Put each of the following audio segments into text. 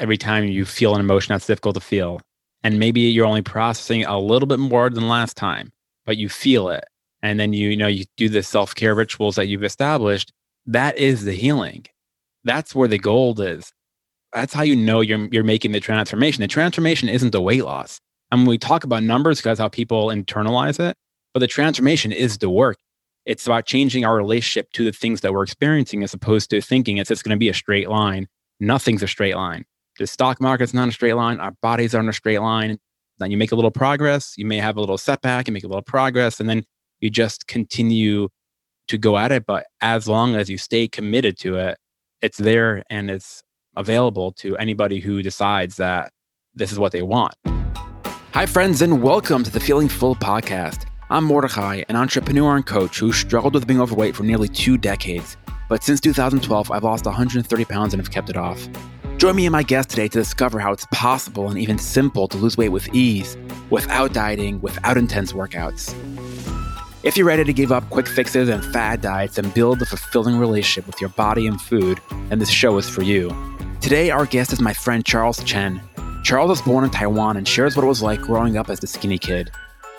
every time you feel an emotion that's difficult to feel. And maybe you're only processing a little bit more than last time, but you feel it. And then you, you know, you do the self care rituals that you've established. That is the healing. That's where the gold is. That's how you know you're, you're making the transformation. The transformation isn't the weight loss. And when we talk about numbers, because how people internalize it, but the transformation is the work. It's about changing our relationship to the things that we're experiencing as opposed to thinking it's just going to be a straight line. Nothing's a straight line. The stock market's not a straight line. Our bodies aren't a straight line. Then you make a little progress. You may have a little setback. You make a little progress. And then you just continue to go at it. But as long as you stay committed to it, it's there and it's available to anybody who decides that this is what they want. Hi, friends, and welcome to the Feeling Full podcast. I'm Mordechai, an entrepreneur and coach who struggled with being overweight for nearly two decades. But since 2012, I've lost 130 pounds and have kept it off. Join me and my guest today to discover how it's possible and even simple to lose weight with ease, without dieting, without intense workouts. If you're ready to give up quick fixes and fad diets and build a fulfilling relationship with your body and food, then this show is for you. Today, our guest is my friend Charles Chen. Charles was born in Taiwan and shares what it was like growing up as the skinny kid.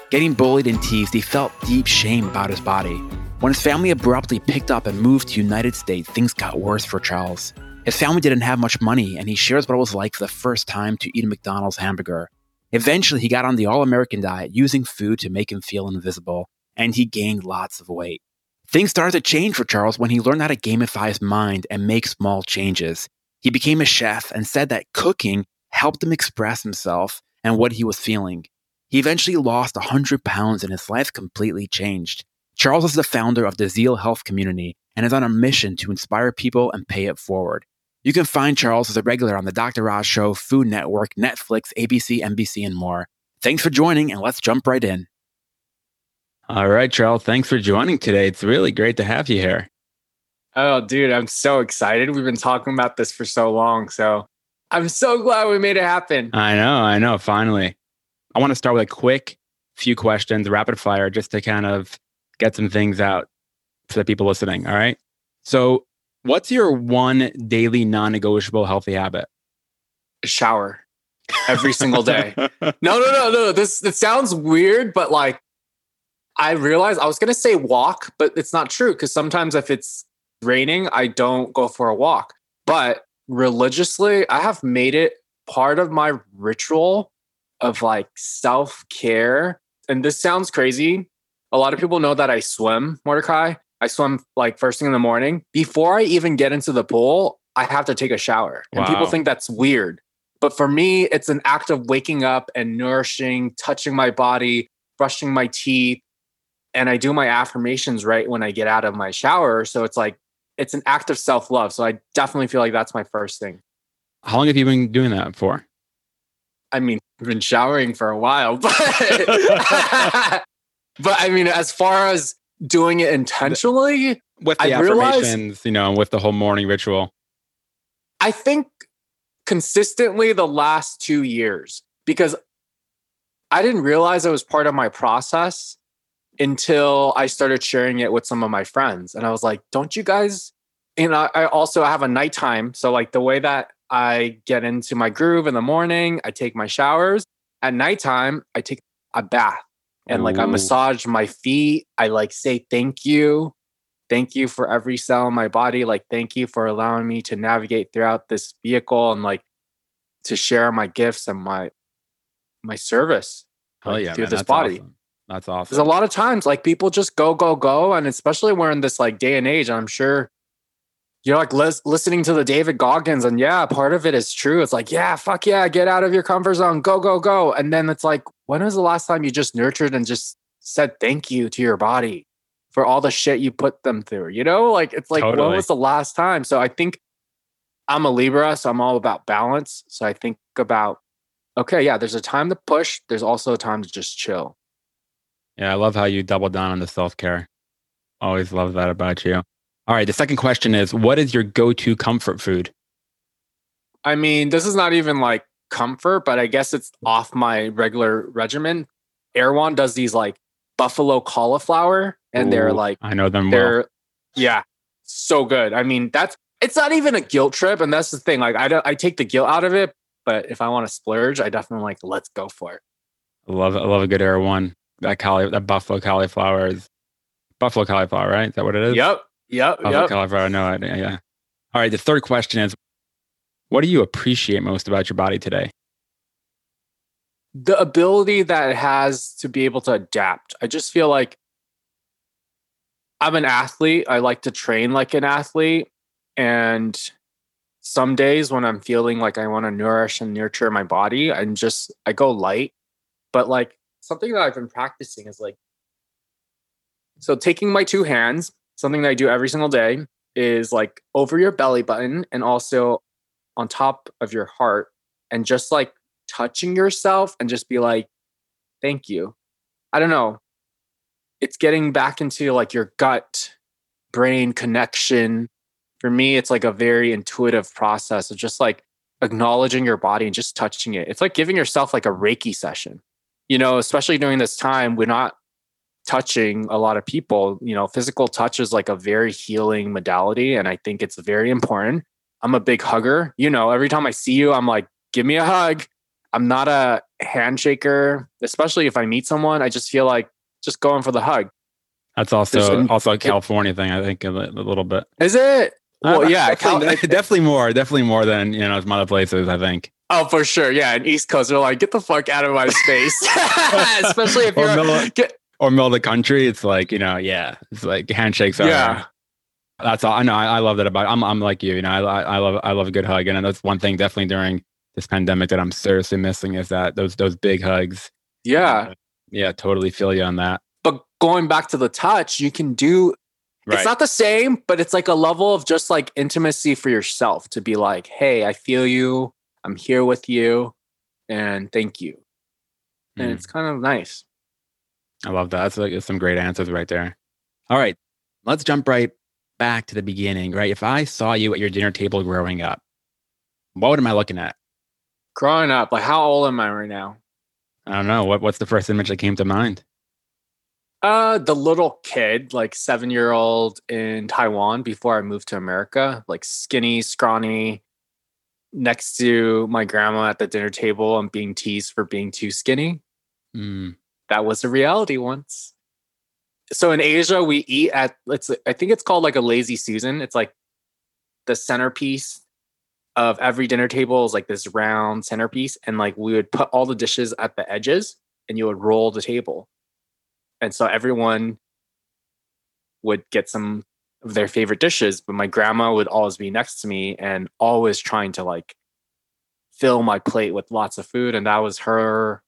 Getting bullied and teased, he felt deep shame about his body. When his family abruptly picked up and moved to United States, things got worse for Charles. His family didn't have much money, and he shares what it was like for the first time to eat a McDonald's hamburger. Eventually, he got on the all American diet, using food to make him feel invisible, and he gained lots of weight. Things started to change for Charles when he learned how to gamify his mind and make small changes. He became a chef and said that cooking helped him express himself and what he was feeling. He eventually lost 100 pounds and his life completely changed. Charles is the founder of the Zeal Health Community and is on a mission to inspire people and pay it forward. You can find Charles as a regular on the Dr. Oz Show, Food Network, Netflix, ABC, NBC, and more. Thanks for joining, and let's jump right in. All right, Charles, thanks for joining today. It's really great to have you here. Oh, dude, I'm so excited. We've been talking about this for so long. So I'm so glad we made it happen. I know, I know, finally. I want to start with a quick few questions, rapid fire, just to kind of get some things out for the people listening. All right. So, what's your one daily non negotiable healthy habit? A shower every single day. no, no, no, no. This, this sounds weird, but like, I realized I was to say walk, but it's not true because sometimes if it's raining, I don't go for a walk. But religiously, I have made it part of my ritual of like self care. And this sounds crazy. A lot of people know that I swim, Mordecai. I swim like first thing in the morning. Before I even get into the pool, I have to take a shower. And wow. people think that's weird. But for me, it's an act of waking up and nourishing, touching my body, brushing my teeth. And I do my affirmations right when I get out of my shower. So it's like, it's an act of self love. So I definitely feel like that's my first thing. How long have you been doing that for? I mean, I've been showering for a while, but but I mean, as far as doing it intentionally, with the I affirmations, realized, you know, with the whole morning ritual. I think consistently the last two years because I didn't realize it was part of my process until I started sharing it with some of my friends. And I was like, don't you guys, you know, I also have a nighttime. So, like, the way that I get into my groove in the morning. I take my showers. At nighttime, I take a bath and Ooh. like I massage my feet. I like say thank you. Thank you for every cell in my body. Like, thank you for allowing me to navigate throughout this vehicle and like to share my gifts and my my service oh, like, yeah, through man, this body. Awesome. That's awesome. There's a lot of times like people just go, go, go. And especially we're in this like day and age, I'm sure you're like lis- listening to the David Goggins, and yeah, part of it is true. It's like, yeah, fuck yeah, get out of your comfort zone, go, go, go. And then it's like, when was the last time you just nurtured and just said thank you to your body for all the shit you put them through? You know, like it's like, totally. when was the last time? So I think I'm a Libra, so I'm all about balance. So I think about, okay, yeah, there's a time to push, there's also a time to just chill. Yeah, I love how you double down on the self care. Always love that about you. All right. The second question is what is your go to comfort food? I mean, this is not even like comfort, but I guess it's off my regular regimen. Erewhon does these like buffalo cauliflower, and Ooh, they're like, I know them they're, well. Yeah, so good. I mean, that's it's not even a guilt trip. And that's the thing. Like I don't I take the guilt out of it, but if I want to splurge, I definitely like let's go for it. I love I love a good Erewhon. That cauli that buffalo cauliflower is buffalo cauliflower, right? Is that what it is? Yep. Yep. Yep. cauliflower. No idea. Yeah. All right. The third question is what do you appreciate most about your body today? the ability that it has to be able to adapt. I just feel like I'm an athlete. I like to train like an athlete. And some days when I'm feeling like I want to nourish and nurture my body, and just I go light. But like something that I've been practicing is like so taking my two hands, something that I do every single day is like over your belly button and also on top of your heart and just like touching yourself and just be like, thank you. I don't know. It's getting back into like your gut brain connection. For me, it's like a very intuitive process of just like acknowledging your body and just touching it. It's like giving yourself like a Reiki session. You know, especially during this time, we're not touching a lot of people. You know, physical touch is like a very healing modality. And I think it's very important. I'm a big hugger. You know, every time I see you, I'm like, give me a hug. I'm not a handshaker, especially if I meet someone. I just feel like just going for the hug. That's also also a California thing, I think, a, a little bit. Is it? Well, Uh, yeah, definitely, Cal- definitely more, definitely more than you know some other places. I think. Oh, for sure. Yeah, in East Coast, they're like, get the fuck out of my space. Especially if you're get, Or middle of the country, it's like you know, yeah, it's like handshakes are. yeah. That's all. I know. I, I love that about. I'm I'm like you. You know, I I I love I love a good hug, and that's one thing definitely during this pandemic that I'm seriously missing is that those those big hugs. Yeah. Yeah, totally feel you on that. But going back to the touch, you can do Right. it's not the same, but it's like a level of just like intimacy for yourself to be like, hey, I feel you. I'm here with you. And thank you. And Mm. it's kind of nice. I love that. That's like some great answers right there. All right, let's jump right back to the beginning. Right, if I saw you at your dinner table growing up, what am I looking at? Growing up, like how old am I right now? I don't know. What what's the first image that came to mind? Uh, the little kid, like seven year old in Taiwan before I moved to America, like skinny, scrawny, next to my grandma at the dinner table and being teased for being too skinny. Mm, That was a reality once. So in Asia, we eat at it's I think it's called like a lazy Susan. It's like the centerpiece of every dinner table is like this round centerpiece, and like we would put all the dishes at the edges, and you would roll the table, and so everyone would get some of their favorite dishes. But my grandma would always be next to me and always trying to like fill my plate with lots of food, and that was her.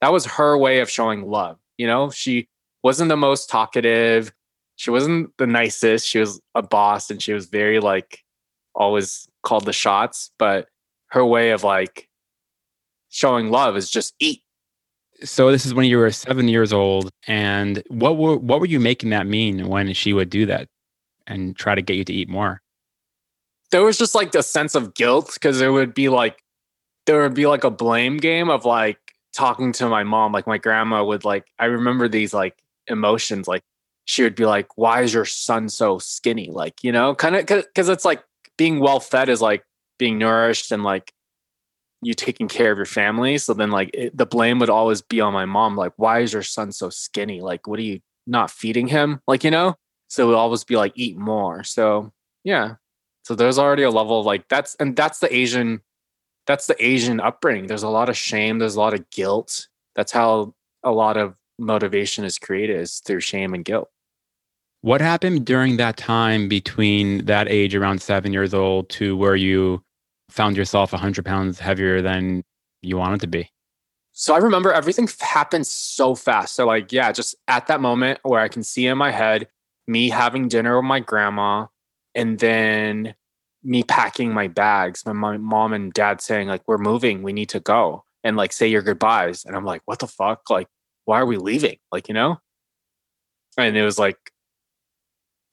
That was her way of showing love. You know, she wasn't the most talkative. She wasn't the nicest. She was a boss and she was very like always called the shots, but her way of like showing love is just eat. So this is when you were seven years old, and what were what were you making that mean when she would do that and try to get you to eat more? There was just like a sense of guilt because there would be like there would be like a blame game of like talking to my mom. Like my grandma would like I remember these like emotions like she would be like, "Why is your son so skinny?" Like you know, kind of because it's like being well fed is like being nourished and like you taking care of your family. So then like it, the blame would always be on my mom. Like, why is your son so skinny? Like, what are you not feeding him? Like you know. So it would always be like, eat more. So yeah. So there's already a level of like that's and that's the Asian that's the Asian upbringing. There's a lot of shame, there's a lot of guilt. That's how a lot of motivation is created is through shame and guilt. What happened during that time between that age, around seven years old, to where you found yourself 100 pounds heavier than you wanted to be? So I remember everything happened so fast. So like yeah, just at that moment where I can see in my head me having dinner with my grandma and then me packing my bags, my mom and dad saying like we're moving, we need to go and like say your goodbyes and I'm like what the fuck? Like why are we leaving? Like, you know? And it was like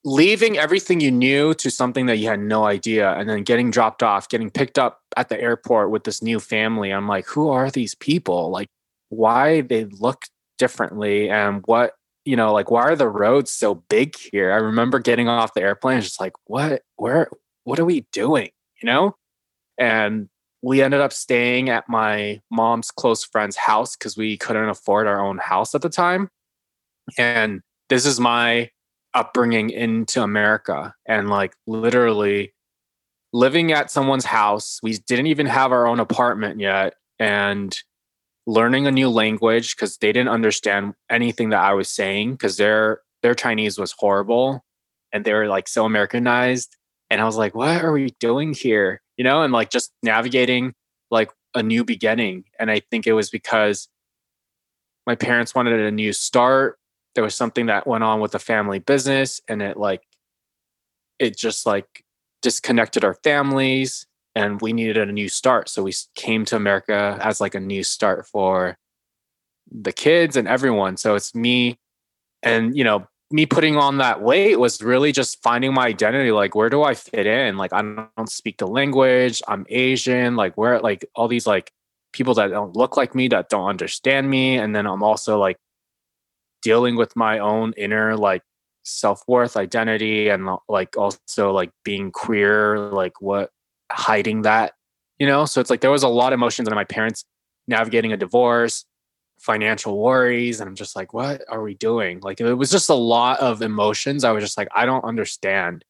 leaving everything you knew to something that you had no idea and then getting dropped off getting picked up at the airport with this new family i'm like who are these people like why they look differently and what you know like why are the roads so big here i remember getting off the airplane just like what where what are we doing? You know? And we ended up staying at my mom's close friend's house because we couldn't afford our own house at the time. And this is my upbringing into America. And like literally living at someone's house. We didn't even have our own apartment yet. And learning a new language because they didn't understand anything that I was saying because their their Chinese was horrible and they were like so Americanized. And I was like, what are we doing here? You know, and like just navigating like a new beginning. And I think it was because my parents wanted a new start. There was something that went on with the family business and it like it just like disconnected our families and we needed a new start. So we came to America as like a new start for the kids and everyone. So it's me and you know me putting on that weight was really just finding my identity like where do i fit in like i don't speak the language i'm asian like where like all these like people that don't look like me that don't understand me and then i'm also like dealing with my own inner like self-worth identity and like also like being queer like what hiding that, you know? So it's like there was a lot of emotions and my parents navigating a divorce, financial worries. And I'm just like, what are we doing? Like it was just a lot of emotions. I was just like, I don't understand.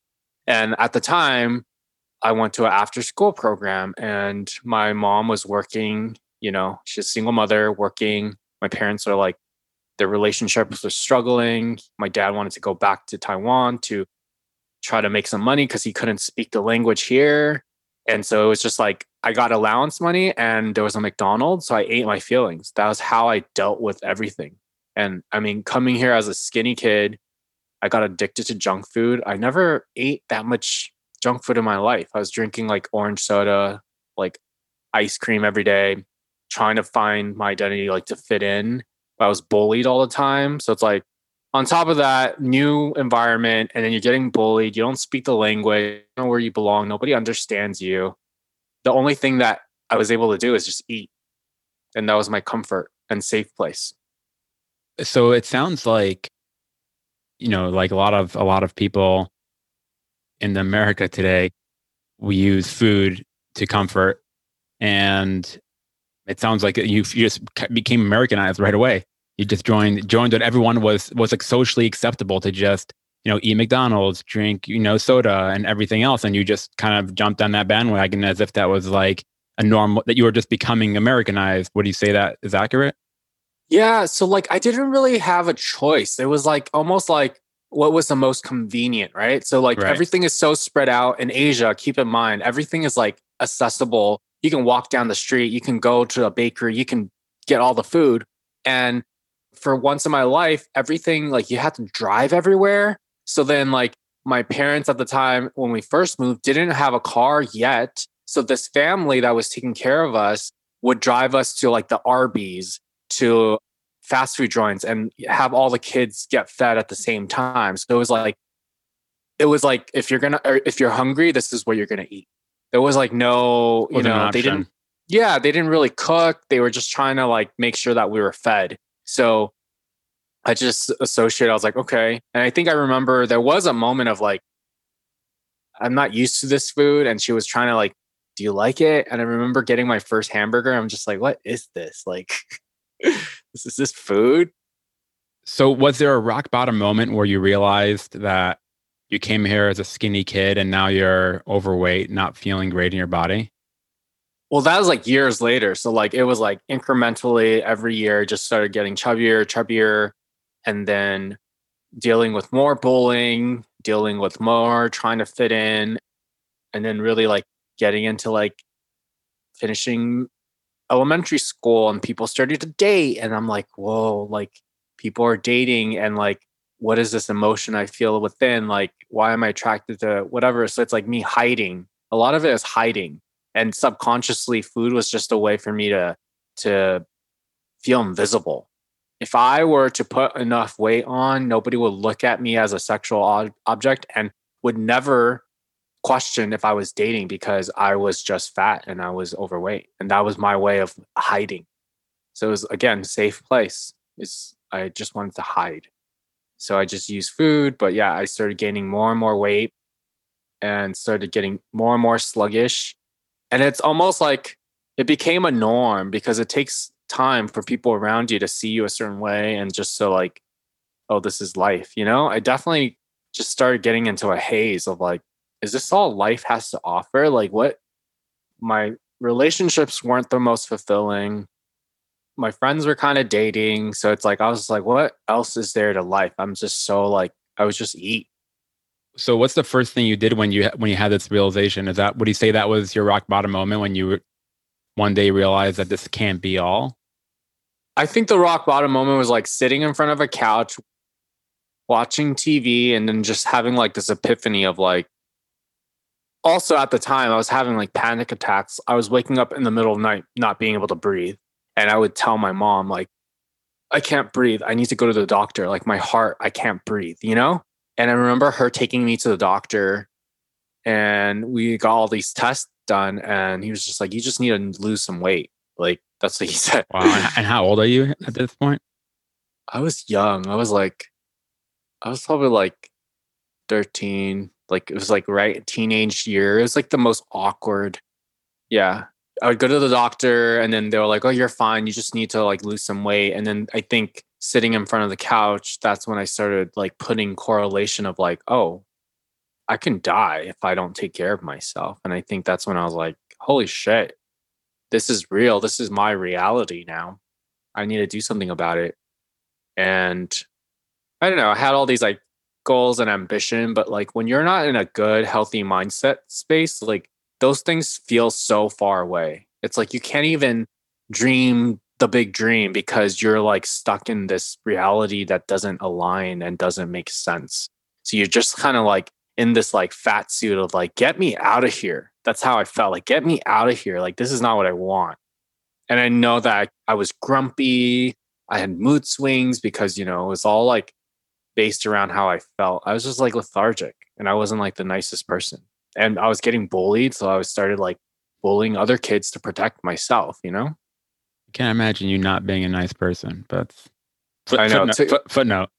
And at the time, I went to an after school program and my mom was working, you know, she's a single mother working. My parents are like, their relationships were struggling. My dad wanted to go back to Taiwan to try to make some money because he couldn't speak the language here. And so it was just like I got allowance money and there was a McDonald's. So I ate my feelings. That was how I dealt with everything. And I mean, coming here as a skinny kid, I got addicted to junk food. I never ate that much junk food in my life. I was drinking like orange soda, like ice cream every day, trying to find my identity, like to fit in. I was bullied all the time. So it's like on top of that, new environment, and then you're getting bullied. You don't speak the language, you know where you belong. Nobody understands you. The only thing that I was able to do is just eat. And that was my comfort and safe place. So it sounds like, you know, like a lot of a lot of people in America today, we use food to comfort. And it sounds like you, you just became Americanized right away you just joined joined that everyone was was like socially acceptable to just you know eat McDonald's, drink you know soda and everything else, and you just kind of jumped on that bandwagon as if that was like a normal that you were just becoming Americanized. Would you say that is accurate? Yeah, so like I didn't really have a choice. It was like almost like what was the most convenient, right? So like right. everything is so spread out in Asia. Keep in mind, everything is like accessible. You can walk down the street, you can go to a bakery, you can get all the food. And for once in my life, everything like you had to drive everywhere. So then, like, my parents at the time when we first moved didn't have a car yet. So this family that was taking care of us would drive us to like the Arby's, to fast food joints, and have all the kids get fed at the same time. So it was like, it was like if you're gonna if you're hungry, this is what you're gonna eat. There was like no, you know, they didn't. Yeah, they didn't really cook. They were just trying to like make sure that we were fed. So I just associated, I was like, okay. And I think I remember there was a moment of like, I'm not used to this food. And she was trying to like, do you like it? And I remember getting my first hamburger. I'm just like, what is this? Like, this is this food? So was there a rock bottom moment where you realized that you came here as a skinny kid and now you're overweight, not feeling great in your body? Well, that was like years later. So like it was like incrementally every year just started getting chubbier, chubbier, and then dealing with more bullying, dealing with more trying to fit in, and then really like getting into like finishing elementary school and people started to date. And I'm like, whoa, like people are dating and like what is this emotion I feel within? Like, why am I attracted to whatever? So it's like me hiding. A lot of it is hiding and subconsciously food was just a way for me to to feel invisible. If i were to put enough weight on nobody would look at me as a sexual ob- object and would never question if i was dating because i was just fat and i was overweight. And that was my way of hiding. So it was again safe place. Is i just wanted to hide. So i just used food but yeah i started gaining more and more weight and started getting more and more sluggish. And it's almost like it became a norm because it takes time for people around you to see you a certain way and just so like, oh, this is life, you know? I definitely just started getting into a haze of like, is this all life has to offer? Like, what my relationships weren't the most fulfilling. My friends were kind of dating. So it's like, I was like, what else is there to life? I'm just so like, I was just eat. So what's the first thing you did when you when you had this realization? Is that would you say that was your rock bottom moment when you one day realized that this can't be all? I think the rock bottom moment was like sitting in front of a couch watching TV and then just having like this epiphany of like also at the time I was having like panic attacks. I was waking up in the middle of the night not being able to breathe. And I would tell my mom, like, I can't breathe. I need to go to the doctor. Like my heart, I can't breathe, you know? And I remember her taking me to the doctor and we got all these tests done. And he was just like, You just need to lose some weight. Like that's what he said. Wow. And how old are you at this point? I was young. I was like, I was probably like 13, like it was like right teenage year. It was like the most awkward. Yeah. I would go to the doctor and then they were like, Oh, you're fine. You just need to like lose some weight. And then I think sitting in front of the couch, that's when I started like putting correlation of like, oh, I can die if I don't take care of myself. And I think that's when I was like, holy shit, this is real. This is my reality now. I need to do something about it. And I don't know, I had all these like goals and ambition, but like when you're not in a good, healthy mindset space, like those things feel so far away. It's like you can't even dream the big dream because you're like stuck in this reality that doesn't align and doesn't make sense. So you're just kind of like in this like fat suit of like, get me out of here. That's how I felt. Like, get me out of here. Like, this is not what I want. And I know that I was grumpy. I had mood swings because, you know, it was all like based around how I felt. I was just like lethargic and I wasn't like the nicest person. And I was getting bullied. So I started like bullying other kids to protect myself, you know? Can't imagine you not being a nice person, but foot, I know. Footnote, took, foot, footnote.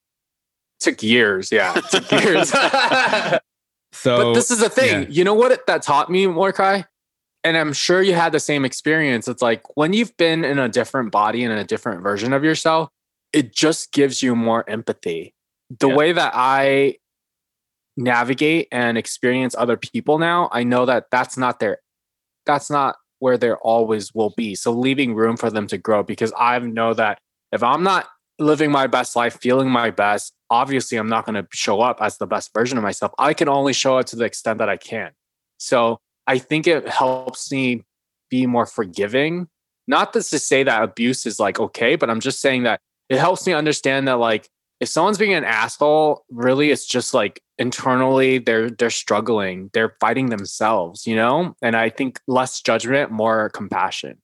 Took years. Yeah. Took years. so, but this is the thing. Yeah. You know what it, that taught me, Mordecai? And I'm sure you had the same experience. It's like when you've been in a different body and in a different version of yourself, it just gives you more empathy the yeah. way that I navigate and experience other people now, I know that that's not their, that's not where there always will be. So leaving room for them to grow because I know that if I'm not living my best life, feeling my best, obviously I'm not going to show up as the best version of myself. I can only show up to the extent that I can. So I think it helps me be more forgiving. Not this to say that abuse is like okay, but I'm just saying that it helps me understand that like if someone's being an asshole, really it's just like internally they're they're struggling. They're fighting themselves, you know? And I think less judgment, more compassion.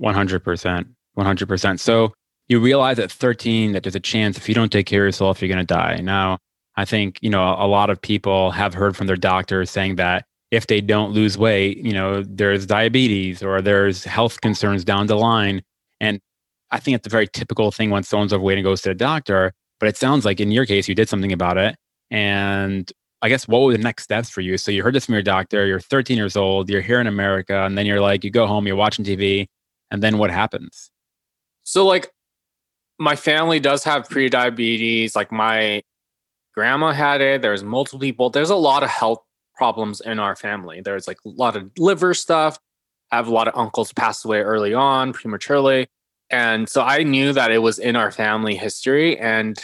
100%. 100%. So you realize at 13 that there's a chance if you don't take care of yourself you're going to die. Now, I think, you know, a lot of people have heard from their doctors saying that if they don't lose weight, you know, there's diabetes or there's health concerns down the line. And I think it's a very typical thing when someone's overweight and goes to the doctor. But it sounds like in your case, you did something about it. And I guess what were the next steps for you? So you heard this from your doctor, you're 13 years old, you're here in America, and then you're like, you go home, you're watching TV, and then what happens? So, like, my family does have pre-diabetes. Like, my grandma had it. There's multiple people. There's a lot of health problems in our family. There's like a lot of liver stuff. I have a lot of uncles passed away early on, prematurely. And so I knew that it was in our family history. And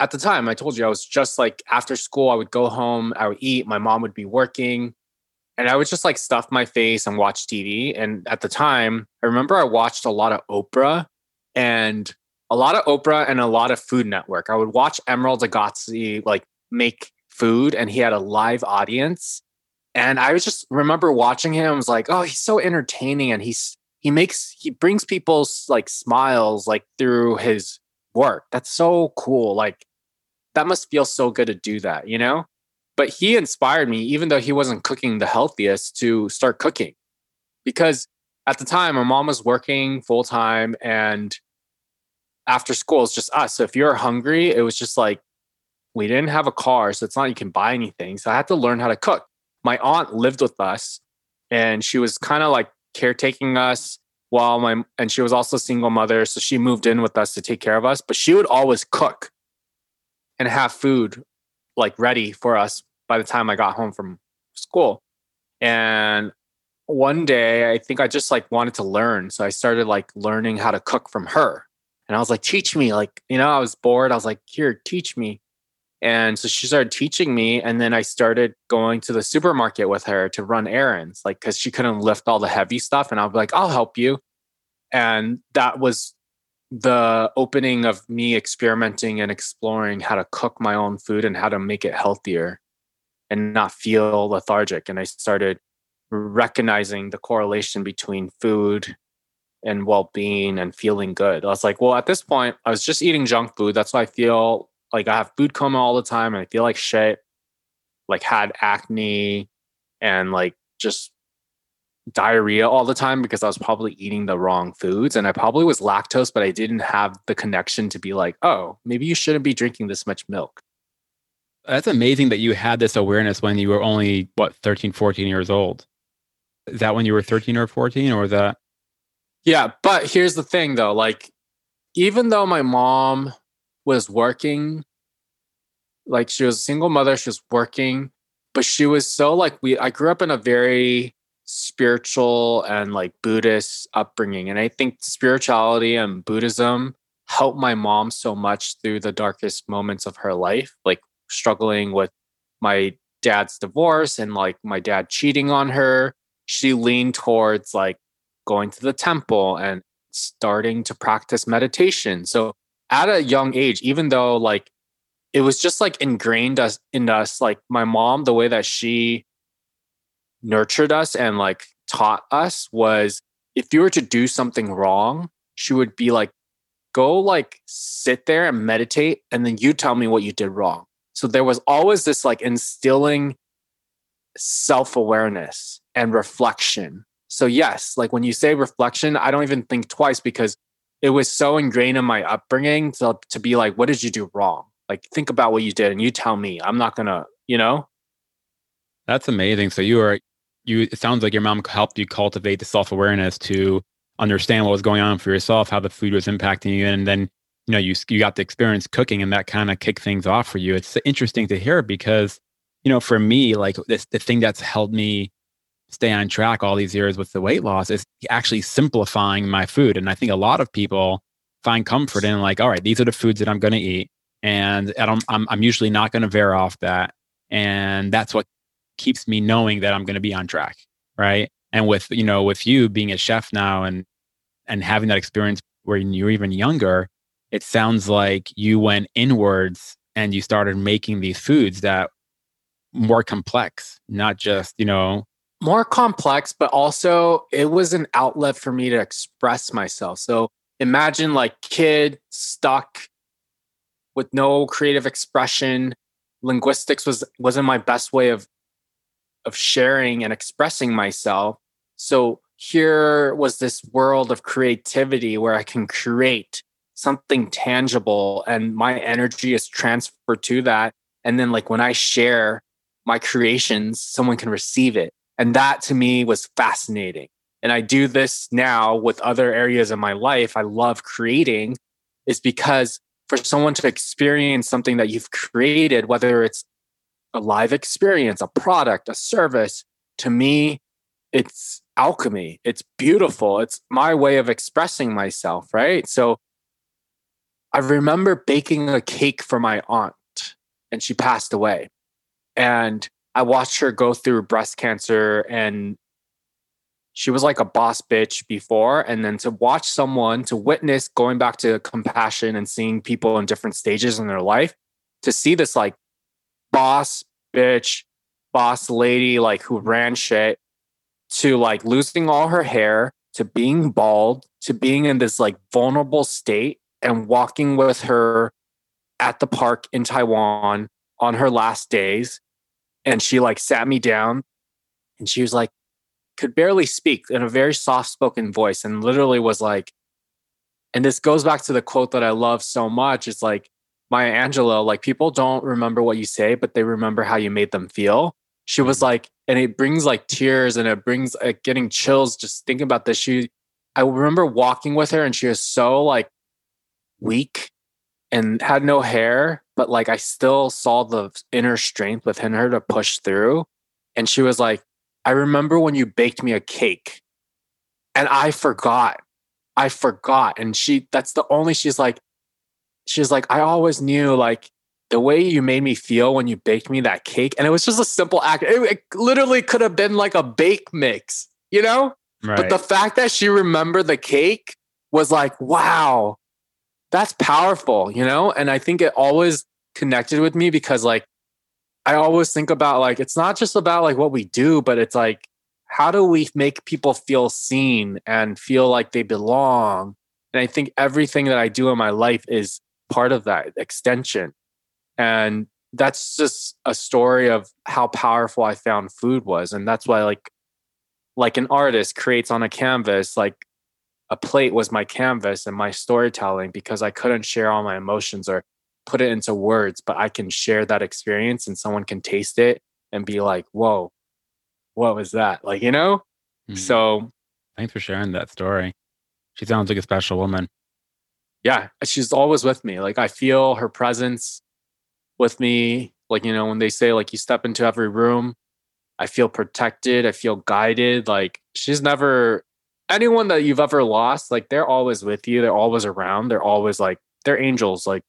at the time, I told you I was just like after school, I would go home, I would eat, my mom would be working, and I would just like stuff my face and watch TV. And at the time, I remember I watched a lot of Oprah and a lot of Oprah and a lot of Food Network. I would watch Emeril Lagasse like make food, and he had a live audience. And I was just remember watching him. I was like, oh, he's so entertaining, and he's he makes he brings people's like smiles like through his work. That's so cool. Like that must feel so good to do that, you know? But he inspired me, even though he wasn't cooking the healthiest, to start cooking. Because at the time, my mom was working full time and after school, it's just us. So if you're hungry, it was just like we didn't have a car. So it's not you can buy anything. So I had to learn how to cook. my aunt lived with us and she was kind of like caretaking us while my and she was also a single mother so she moved in with us to take care of us but she would always cook and have food like ready for us by the time I got home from school and one day I think I just like wanted to learn so I started like learning how to cook from her and I was like teach me like you know I was bored I was like here teach me and so she started teaching me. And then I started going to the supermarket with her to run errands, like, cause she couldn't lift all the heavy stuff. And I'll be like, I'll help you. And that was the opening of me experimenting and exploring how to cook my own food and how to make it healthier and not feel lethargic. And I started recognizing the correlation between food and well-being and feeling good. I was like, well, at this point, I was just eating junk food. That's why I feel like I have food coma all the time and I feel like shit. Like had acne and like just diarrhea all the time because I was probably eating the wrong foods and I probably was lactose, but I didn't have the connection to be like, oh, maybe you shouldn't be drinking this much milk. That's amazing that you had this awareness when you were only, what, 13, 14 years old. Is that when you were 13 or 14 or that? Yeah. But here's the thing though, like, even though my mom was working like she was a single mother she was working but she was so like we i grew up in a very spiritual and like buddhist upbringing and i think spirituality and buddhism helped my mom so much through the darkest moments of her life like struggling with my dad's divorce and like my dad cheating on her. She leaned towards like going to the temple and starting to practice meditation. So at a young age, even though like it was just like ingrained us in us, like my mom, the way that she nurtured us and like taught us was if you were to do something wrong, she would be like, go like sit there and meditate, and then you tell me what you did wrong. So there was always this like instilling self awareness and reflection. So, yes, like when you say reflection, I don't even think twice because it was so ingrained in my upbringing to, to be like, what did you do wrong? Like, think about what you did and you tell me. I'm not going to, you know? That's amazing. So you are, you, it sounds like your mom helped you cultivate the self awareness to understand what was going on for yourself, how the food was impacting you. And then, you know, you, you got the experience cooking and that kind of kicked things off for you. It's interesting to hear because, you know, for me, like this, the thing that's held me stay on track all these years with the weight loss is actually simplifying my food. And I think a lot of people find comfort in like, all right, these are the foods that I'm going to eat. And I'm, I'm, I'm usually not going to veer off that. And that's what keeps me knowing that I'm going to be on track. Right. And with, you know, with you being a chef now and, and having that experience where you're even younger, it sounds like you went inwards and you started making these foods that more complex, not just, you know, more complex, but also it was an outlet for me to express myself. So imagine like kid stuck with no creative expression. Linguistics was wasn't my best way of of sharing and expressing myself. So here was this world of creativity where I can create something tangible and my energy is transferred to that. And then like when I share my creations, someone can receive it. And that to me was fascinating. And I do this now with other areas of my life. I love creating is because for someone to experience something that you've created, whether it's a live experience, a product, a service, to me, it's alchemy. It's beautiful. It's my way of expressing myself, right? So I remember baking a cake for my aunt and she passed away. And I watched her go through breast cancer and she was like a boss bitch before. And then to watch someone, to witness going back to compassion and seeing people in different stages in their life, to see this like boss bitch, boss lady, like who ran shit, to like losing all her hair, to being bald, to being in this like vulnerable state and walking with her at the park in Taiwan on her last days. And she like sat me down and she was like could barely speak in a very soft spoken voice and literally was like and this goes back to the quote that I love so much it's like Maya Angelou like people don't remember what you say but they remember how you made them feel she was like and it brings like tears and it brings like getting chills just thinking about this. She, I remember walking with her and she was so like weak and had no hair, but like I still saw the inner strength within her to push through. And she was like, I remember when you baked me a cake and I forgot. I forgot. And she, that's the only, she's like, she's like, I always knew like the way you made me feel when you baked me that cake. And it was just a simple act. It, it literally could have been like a bake mix, you know? Right. But the fact that she remembered the cake was like, wow, that's powerful, you know? And I think it always connected with me because like I always think about like it's not just about like what we do, but it's like how do we make people feel seen and feel like they belong? And I think everything that I do in my life is part of that extension. And that's just a story of how powerful I found food was. And that's why like like an artist creates on a canvas, like a plate was my canvas and my storytelling because I couldn't share all my emotions or put it into words, but I can share that experience and someone can taste it and be like, whoa, what was that? Like, you know? Mm-hmm. So thanks for sharing that story. She sounds like a special woman. Yeah, she's always with me. Like I feel her presence with me. Like, you know, when they say like you step into every room, I feel protected, I feel guided. Like she's never anyone that you've ever lost, like they're always with you, they're always around, they're always like they're angels. Like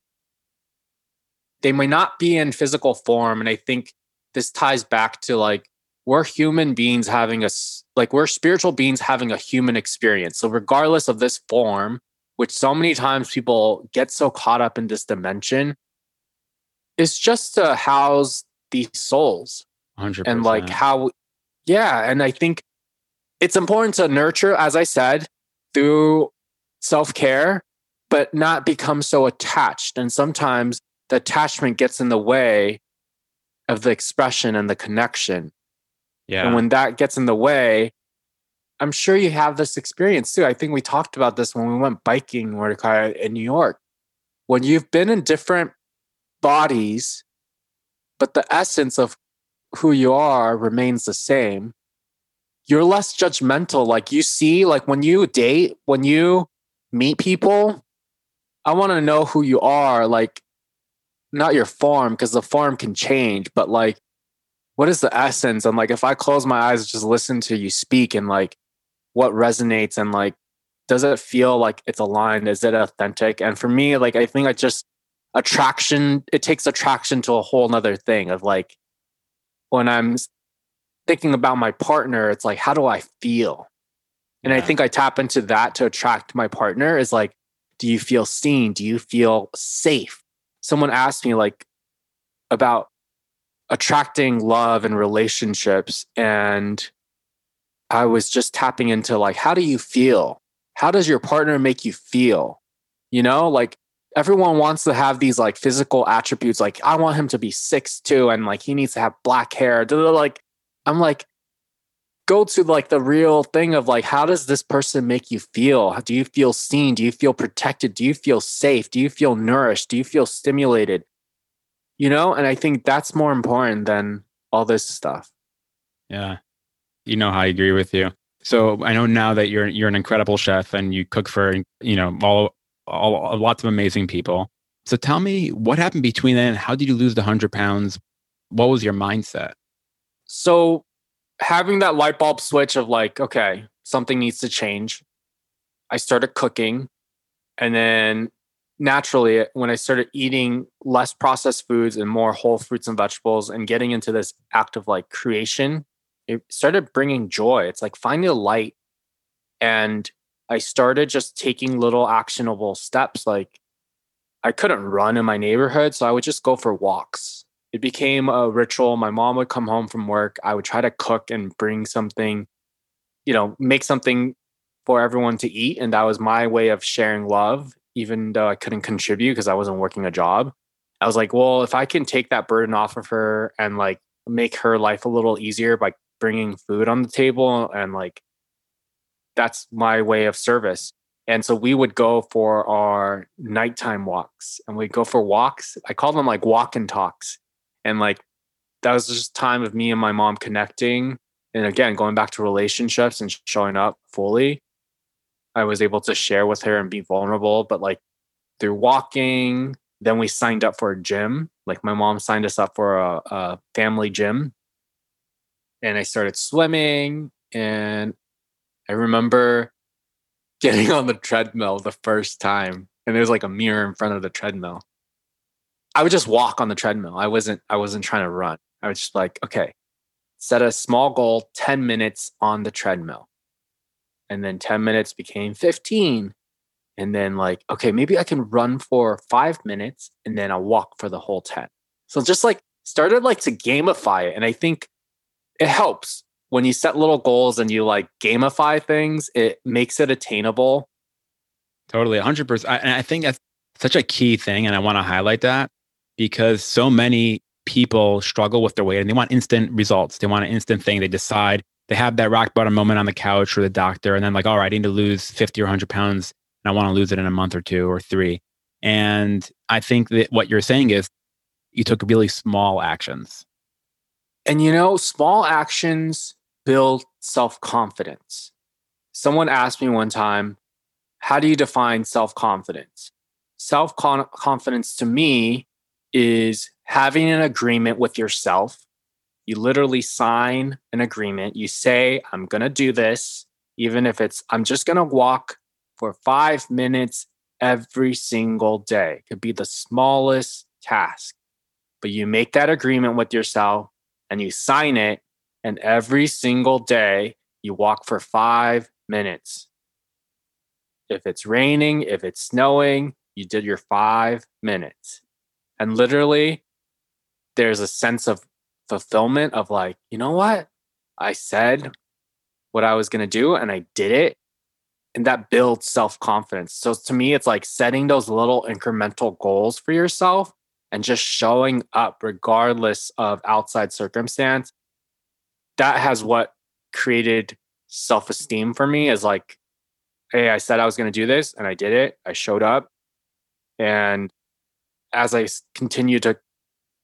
they may not be in physical form. And I think this ties back to like we're human beings having a like we're spiritual beings having a human experience. So regardless of this form, which so many times people get so caught up in this dimension, it's just to house these souls. 100%. And like how, yeah. And I think it's important to nurture, as I said, through self care, but not become so attached. And sometimes the attachment gets in the way of the expression and the connection. Yeah. And when that gets in the way, I'm sure you have this experience too. I think we talked about this when we went biking, Mordecai, in New York. When you've been in different bodies, but the essence of who you are remains the same, you're less judgmental. Like you see, like when you date, when you meet people, I want to know who you are. Like, not your form, because the form can change, but like, what is the essence? And like, if I close my eyes, just listen to you speak and like what resonates and like, does it feel like it's aligned? Is it authentic? And for me, like, I think I just attraction, it takes attraction to a whole nother thing of like, when I'm thinking about my partner, it's like, how do I feel? And yeah. I think I tap into that to attract my partner is like, do you feel seen? Do you feel safe? Someone asked me like about attracting love and relationships. And I was just tapping into like, how do you feel? How does your partner make you feel? You know, like everyone wants to have these like physical attributes. Like, I want him to be six two and like he needs to have black hair. Like, I'm like, go to like the real thing of like, how does this person make you feel? Do you feel seen? Do you feel protected? Do you feel safe? Do you feel nourished? Do you feel stimulated? You know, and I think that's more important than all this stuff. Yeah. You know, how I agree with you. So I know now that you're you're an incredible chef and you cook for you know all, all lots of amazing people. So tell me what happened between then. How did you lose the hundred pounds? What was your mindset? So having that light bulb switch of like, okay, something needs to change. I started cooking. And then naturally, when I started eating less processed foods and more whole fruits and vegetables and getting into this act of like creation, it started bringing joy. It's like finding a light. And I started just taking little actionable steps. Like I couldn't run in my neighborhood. So I would just go for walks it became a ritual. My mom would come home from work. I would try to cook and bring something, you know, make something for everyone to eat. And that was my way of sharing love, even though I couldn't contribute because I wasn't working a job. I was like, well, if I can take that burden off of her and like make her life a little easier by bringing food on the table and like that's my way of service. And so we would go for our nighttime walks and we'd go for walks. I call them like walk and talks and like that was just time of me and my mom connecting. And again, going back to relationships and showing up fully, I was able to share with her and be vulnerable. But like through walking, then we signed up for a gym. Like my mom signed us up for a, a family gym. And I started swimming. And I remember getting on the treadmill the first time. And there's like a mirror in front of the treadmill. I would just walk on the treadmill. I wasn't I wasn't trying to run. I was just like, okay, set a small goal, 10 minutes on the treadmill. And then 10 minutes became 15. And then like, okay, maybe I can run for five minutes and then I'll walk for the whole 10. So just like started like to gamify it. And I think it helps when you set little goals and you like gamify things, it makes it attainable. Totally, 100%. and I think that's such a key thing. And I want to highlight that because so many people struggle with their weight and they want instant results. They want an instant thing. They decide they have that rock bottom moment on the couch or the doctor, and then like, all right, I need to lose 50 or 100 pounds and I want to lose it in a month or two or three. And I think that what you're saying is you took really small actions. And you know, small actions build self confidence. Someone asked me one time, How do you define self confidence? Self confidence to me is having an agreement with yourself. You literally sign an agreement. You say, I'm going to do this, even if it's, I'm just going to walk for five minutes every single day. It could be the smallest task, but you make that agreement with yourself and you sign it. And every single day, you walk for five minutes. If it's raining, if it's snowing, you did your five minutes. And literally, there's a sense of fulfillment of like, you know what? I said what I was going to do and I did it. And that builds self confidence. So to me, it's like setting those little incremental goals for yourself and just showing up regardless of outside circumstance. That has what created self esteem for me is like, hey, I said I was going to do this and I did it. I showed up. And as I continue to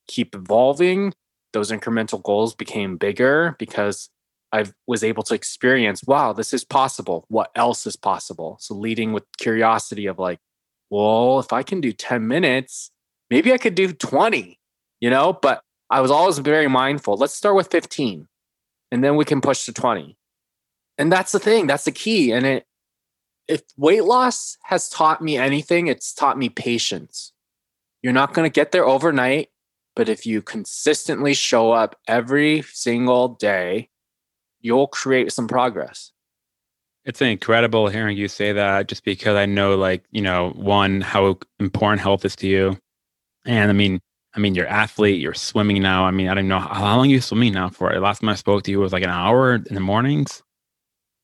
keep evolving, those incremental goals became bigger because I was able to experience, wow, this is possible. What else is possible? So leading with curiosity of like, well, if I can do 10 minutes, maybe I could do 20, you know? But I was always very mindful. Let's start with 15 and then we can push to 20. And that's the thing, that's the key. And it, if weight loss has taught me anything, it's taught me patience. You're not going to get there overnight. But if you consistently show up every single day, you'll create some progress. It's incredible hearing you say that just because I know like, you know, one, how important health is to you. And I mean, I mean, you're athlete, you're swimming now. I mean, I don't know how long you swimming now for. Last time I spoke to you was like an hour in the mornings.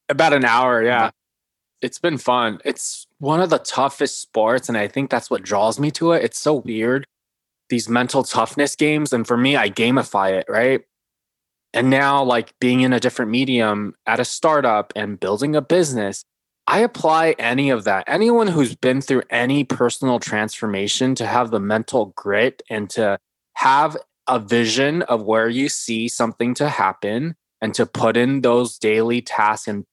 About an hour, yeah. It's been fun. It's one of the toughest sports, and I think that's what draws me to it. It's so weird these mental toughness games. And for me, I gamify it, right? And now, like being in a different medium at a startup and building a business, I apply any of that. Anyone who's been through any personal transformation to have the mental grit and to have a vision of where you see something to happen and to put in those daily tasks. And,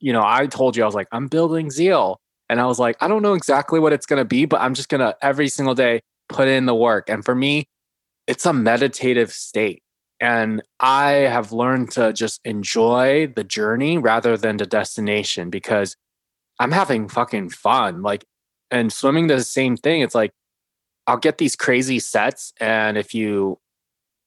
you know, I told you, I was like, I'm building zeal. And I was like, I don't know exactly what it's going to be, but I'm just going to every single day put in the work. And for me, it's a meditative state. And I have learned to just enjoy the journey rather than the destination because I'm having fucking fun. Like, and swimming the same thing. It's like, I'll get these crazy sets. And if you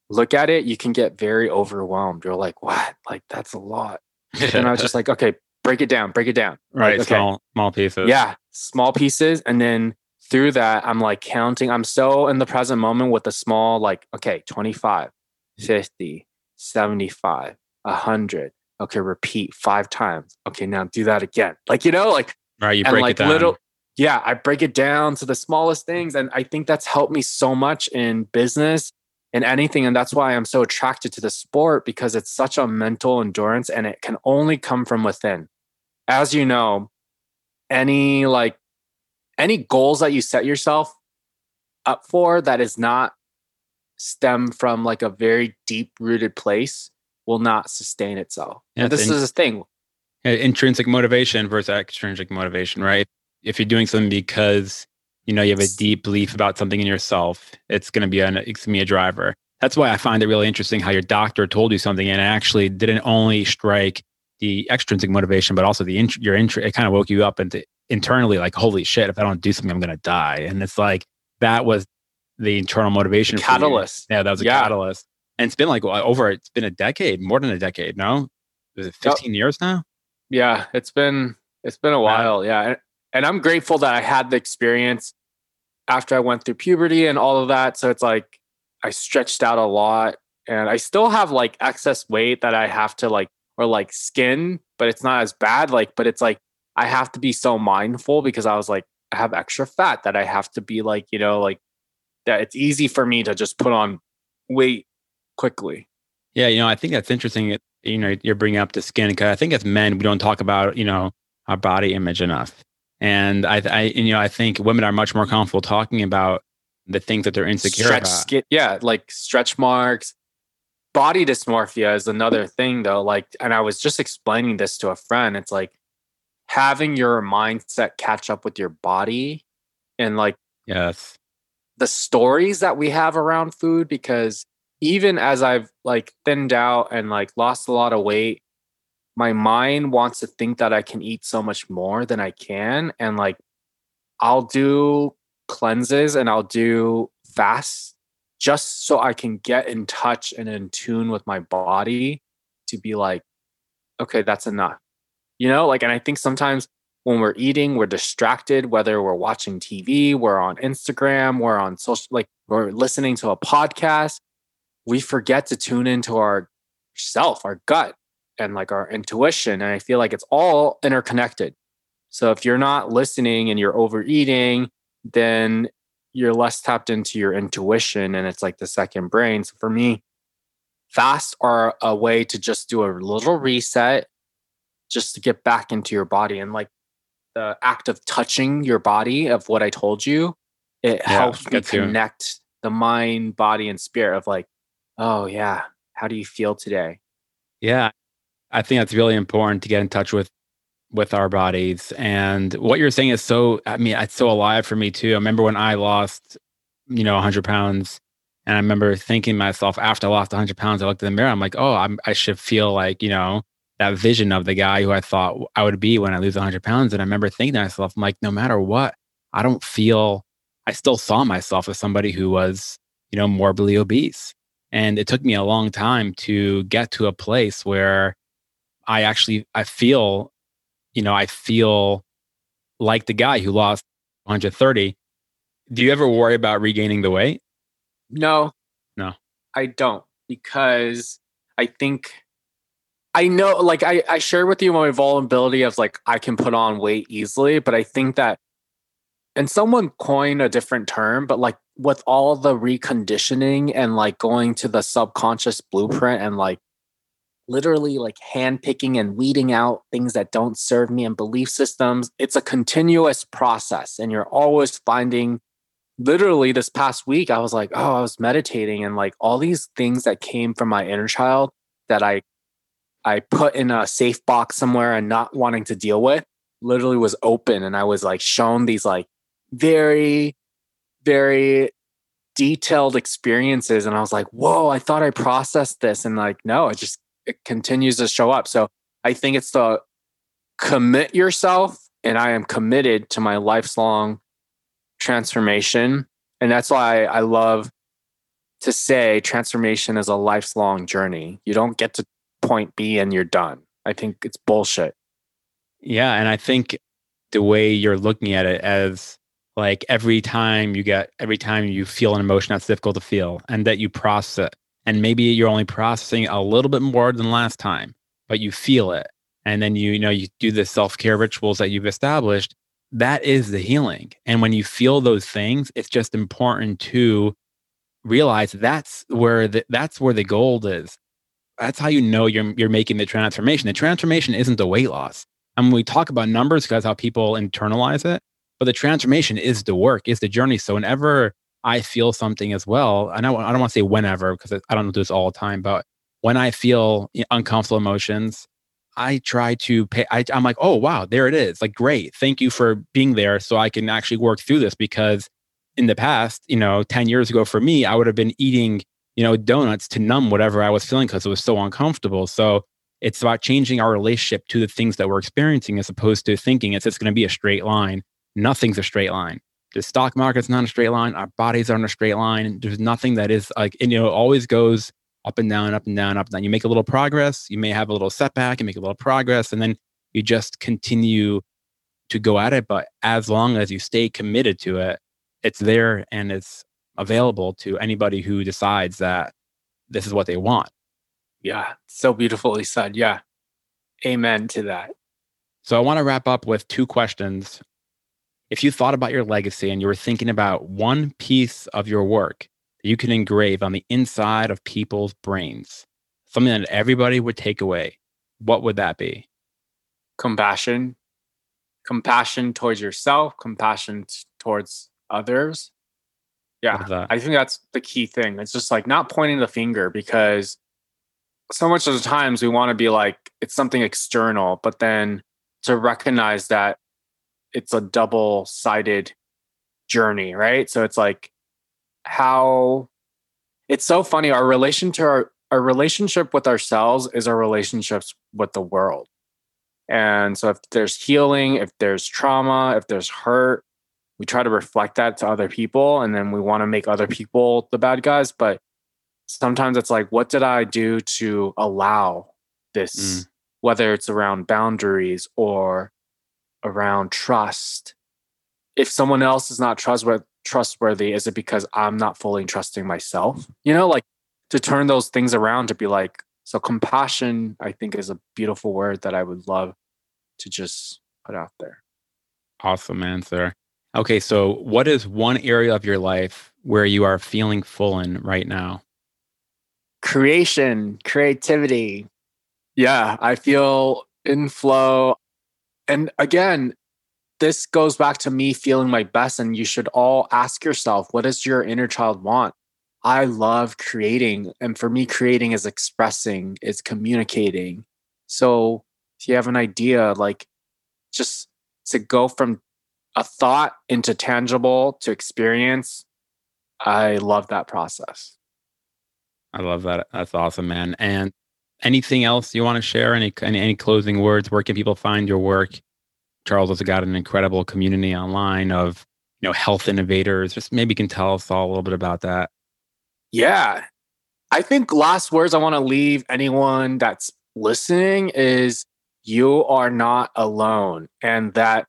look at it, you can get very overwhelmed. You're like, what? Like, that's a lot. and I was just like, okay, break it down, break it down. Right. Like, okay. Small, small pieces. Yeah. Small pieces. And then through that, I'm like counting. I'm so in the present moment with the small, like, okay, 25, 50, 75, 100. Okay, repeat five times. Okay, now do that again. Like, you know, like, right, you break like it down. little, yeah, I break it down to the smallest things. And I think that's helped me so much in business and anything. And that's why I'm so attracted to the sport because it's such a mental endurance and it can only come from within. As you know, any like any goals that you set yourself up for that is not stem from like a very deep rooted place will not sustain itself. Yeah, this in- is a thing. Intrinsic motivation versus extrinsic motivation, right? If you're doing something because you know you have a deep belief about something in yourself, it's going to be an it's going to be a driver. That's why I find it really interesting how your doctor told you something and actually didn't only strike the extrinsic motivation, but also the int- your int- it kind of woke you up into internally like, holy shit, if I don't do something, I'm going to die. And it's like that was the internal motivation. you. Catalyst. Yeah, that was a Yeah. catalyst. And it's been like over. It's been a decade, more than a decade. No, is it Yep. 15 years now? Yeah, it's been it's been a Wow. while. Yeah. And, and I'm grateful that I had the experience after I went through puberty and all of that. So it's like I stretched out a lot and I still have like excess weight that I have to like or like skin, but it's not as bad. Like, but it's like I have to be so mindful because I was like, I have extra fat that I have to be like, you know, like that it's easy for me to just put on weight quickly. Yeah, you know, I think that's interesting. You know, you're bringing up the skin because I think as men, we don't talk about you know our body image enough, and I, I, and, you know, I think women are much more comfortable talking about the things that they're insecure stretch about. skin yeah like stretch marks body dysmorphia is another thing though like and i was just explaining this to a friend it's like having your mindset catch up with your body and like Yes, the stories that we have around food because even as I've like thinned out and like lost a lot of weight, my mind wants to think that I can eat so much more than I can. And like I'll do cleanses and I'll do fasts just so I can get in touch and in tune with my body to be like, okay, that's enough. You know, like, and I think sometimes when we're eating, we're distracted, whether we're watching TV, we're on Instagram, we're on social, like we're listening to a podcast. We forget to tune into our self, our gut, and like our intuition. And I feel like it's all interconnected. So if you're not listening and you're overeating, then you're less tapped into your intuition and it's like the second brain. So for me, fasts are a way to just do a little reset just to get back into your body and like the act of touching your body of what I told you, it Yeah, helps me connect the mind, body, and spirit of like, oh yeah, how do you feel today? yeah, I think that's really important to get in touch with with our bodies. And what you're saying is so. I mean, it's so alive for me too. I remember when I lost, you know, 100 pounds, and I remember thinking myself after I lost 100 pounds, I looked in the mirror. I'm like, oh, I'm, I should feel like you know that vision of the guy who I thought I would be when I lose 100 pounds. And I remember thinking to myself, I'm like, no matter what, I don't feel. I still saw myself as somebody who was, you know, morbidly obese. And it took me a long time to get to a place where I actually I feel, you know, I feel like the guy who lost 130. Do you ever worry about regaining the weight? No, No. I don't because I think I know, like I, I shared with you my vulnerability of like I can put on weight easily, but I think that, and someone coined a different term, but like with all the reconditioning and like going to the subconscious blueprint and like literally like handpicking and weeding out things that don't serve me and belief systems, it's a continuous process, and you're always finding literally this past week i was like oh i was meditating and like all these things that came from my inner child that i i put in a safe box somewhere and not wanting to deal with literally was open and i was like shown these like very very detailed experiences and i was like whoa i thought i processed this and like no it just it continues to show up so i think it's the commit yourself and i am committed to my lifelong transformation. And that's why I love to say transformation is a lifelong journey. You don't get to point B and you're done. I think it's bullshit. Yeah, and I think the way you're looking at it as like every time you get every time you feel an emotion that's difficult to feel and that you process it and maybe you're only processing a little bit more than last time but you feel it and then you, you know you do the self-care rituals that you've established that is the healing. And when you feel those things it's just important to realize that's where the, that's where the gold is. That's how you know you're you're making the transformation. The transformation isn't the weight loss. And when we talk about numbers because how people internalize it but the transformation is the work is the journey so whenever I feel something as well, and I, I don't want to say whenever because I don't do this all the time, but when I feel uncomfortable emotions, I try to pay. I, I'm like, oh, wow, there it is. Like, great. Thank you for being there so I can actually work through this because in the past, you know, 10 years ago for me, I would have been eating, you know, donuts to numb whatever I was feeling because it was so uncomfortable. So it's about changing our relationship to the things that we're experiencing as opposed to thinking it's just going to be a straight line. Nothing's a straight line. The stock market's not a straight line. Our bodies aren't a straight line. There's nothing that is like, and, you know, it always goes up and down, up and down, up and down. You make a little progress, you may have a little setback, you make a little progress, and then you just continue to go at it. But as long as you stay committed to it, it's there and it's available to anybody who decides that this is what they want. Yeah, so beautifully said. Yeah. Amen to that. So I want to wrap up with two questions. If you thought about your legacy and you were thinking about one piece of your work that you can engrave on the inside of people's brains, something that everybody would take away, what would that be? Compassion. Compassion towards yourself, compassion t- towards others. Yeah, I think that's the key thing. It's just like not pointing the finger because so much of the times we want to be like it's something external, but then to recognize that it's a double sided journey, right? So it's like how it's so funny. Our relation to our our relationship with ourselves is our relationships with the world. And so if there's healing, if there's trauma, if there's hurt, we try to reflect that to other people and then we want to make other people the bad guys, but sometimes it's like what did I do to allow this mm. whether it's around boundaries or around trust. If someone else is not trustworthy trustworthy? Is it because I'm not fully trusting myself? You know, like to turn those things around to be like, so compassion, I think, is a beautiful word that I would love to just put out there. Awesome answer. Okay, so what is one area of your life where you are feeling full in right now? Creation, creativity. Yeah, I feel in flow. And again, this goes back to me feeling my best. And you should all ask yourself, what does your inner child want? I love creating. And for me, creating is expressing, is communicating. So if you have an idea, like just to go from a thought into tangible to experience, I love that process. I love that. That's awesome, man. And anything else you want to share? Any, any, any closing words? Where can people find your work? Charles has got an incredible community online of you know health innovators. Just maybe you can tell us all a little bit about that. Yeah, I think last words I want to leave anyone that's listening is you are not alone, and that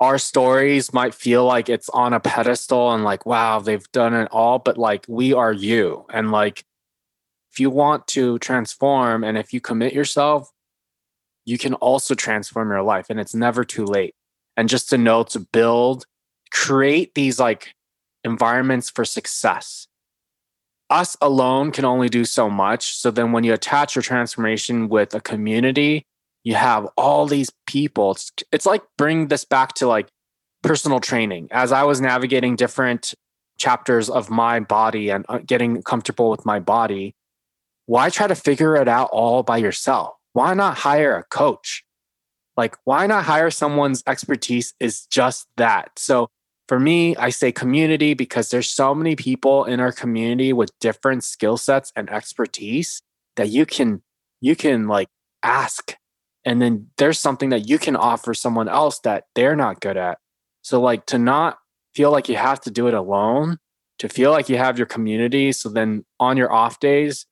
our stories might feel like it's on a pedestal and like wow they've done it all, but like we are you, and like if you want to transform and if you commit yourself you can also transform your life and it's never too late. And just to know to build, create these like environments for success. Us alone can only do so much. So then when you attach your transformation with a community, you have all these people. It's, it's like bring this back to like personal training. As I was navigating different chapters of my body and uh, getting comfortable with my body, why try to figure it out all by yourself? why not hire a coach? Like, why not hire someone's expertise is just that. So for me, I say community because there's so many people in our community with different skill sets and expertise that you can you can like ask and then there's something that you can offer someone else that they're not good at. So like to not feel like you have to do it alone, to feel like you have your community so then on your off days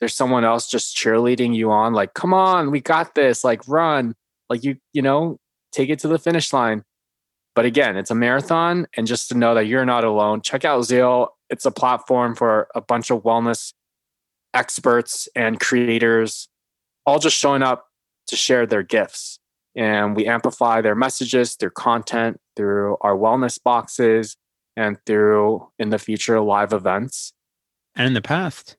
there's someone else just cheerleading you on like come on we got this like run like you you know take it to the finish line. But again it's a marathon and just to know that you're not alone check out zeal. It's a platform for a bunch of wellness experts and creators all just showing up to share their gifts. And we amplify their messages their content through our wellness boxes and through in the future live events. And in the past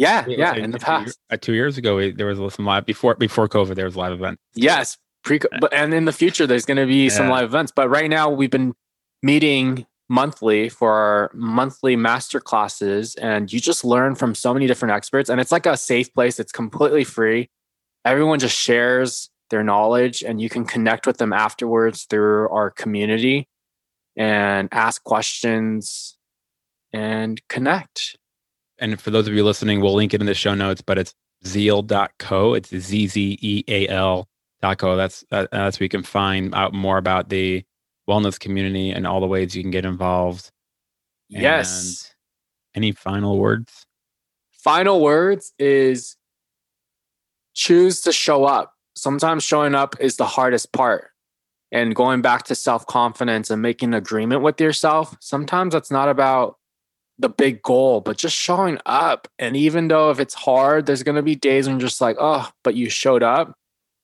yeah, yeah. In the past, uh, two years ago, there was some live before before COVID. There was live event. Yes, pre. But and in the future, there's going to be yeah. some live events. But right now, we've been meeting monthly for our monthly master classes and you just learn from so many different experts and it's like a safe place it's completely free everyone just shares their knowledge and you can connect with them afterwards through our community and ask questions and connect and for those of you listening we'll link it in the show notes but it's zeal.co it's z-z-e-a-l dot co that's that's where you can find out more about the wellness community and all the ways you can get involved. Yes. And any final words? Final words is choose to show up. Sometimes showing up is the hardest part. And going back to self confidence and making agreement with yourself, sometimes that's not about the big goal, but just showing up. And even though if it's hard, there's going to be days when you're just like, oh, but you showed up.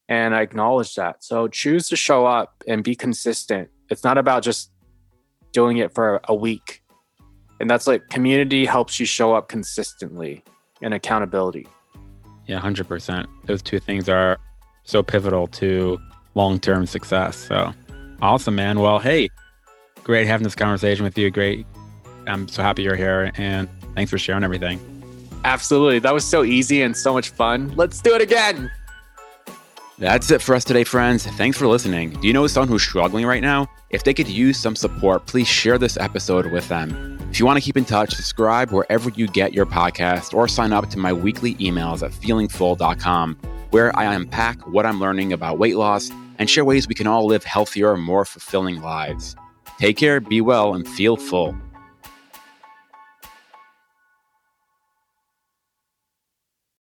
And I acknowledge that. So choose to show up and be consistent it's not about just doing it for a week. And that's like community helps you show up consistently and accountability. Yeah, 100%. Those two things are so pivotal to long term success. So awesome, man. Well, hey, great having this conversation with you. Great. I'm so happy you're here and thanks for sharing everything. Absolutely. That was so easy and so much fun. Let's do it again. That's it for us today, friends. Thanks for listening. Do you know someone who's struggling right now? If they could use some support, please share this episode with them. If you want to keep in touch, subscribe wherever you get your podcast or sign up to my weekly emails at feelingfull.com, where I unpack what I'm learning about weight loss and share ways we can all live healthier, more fulfilling lives. Take care, be well, and feel full.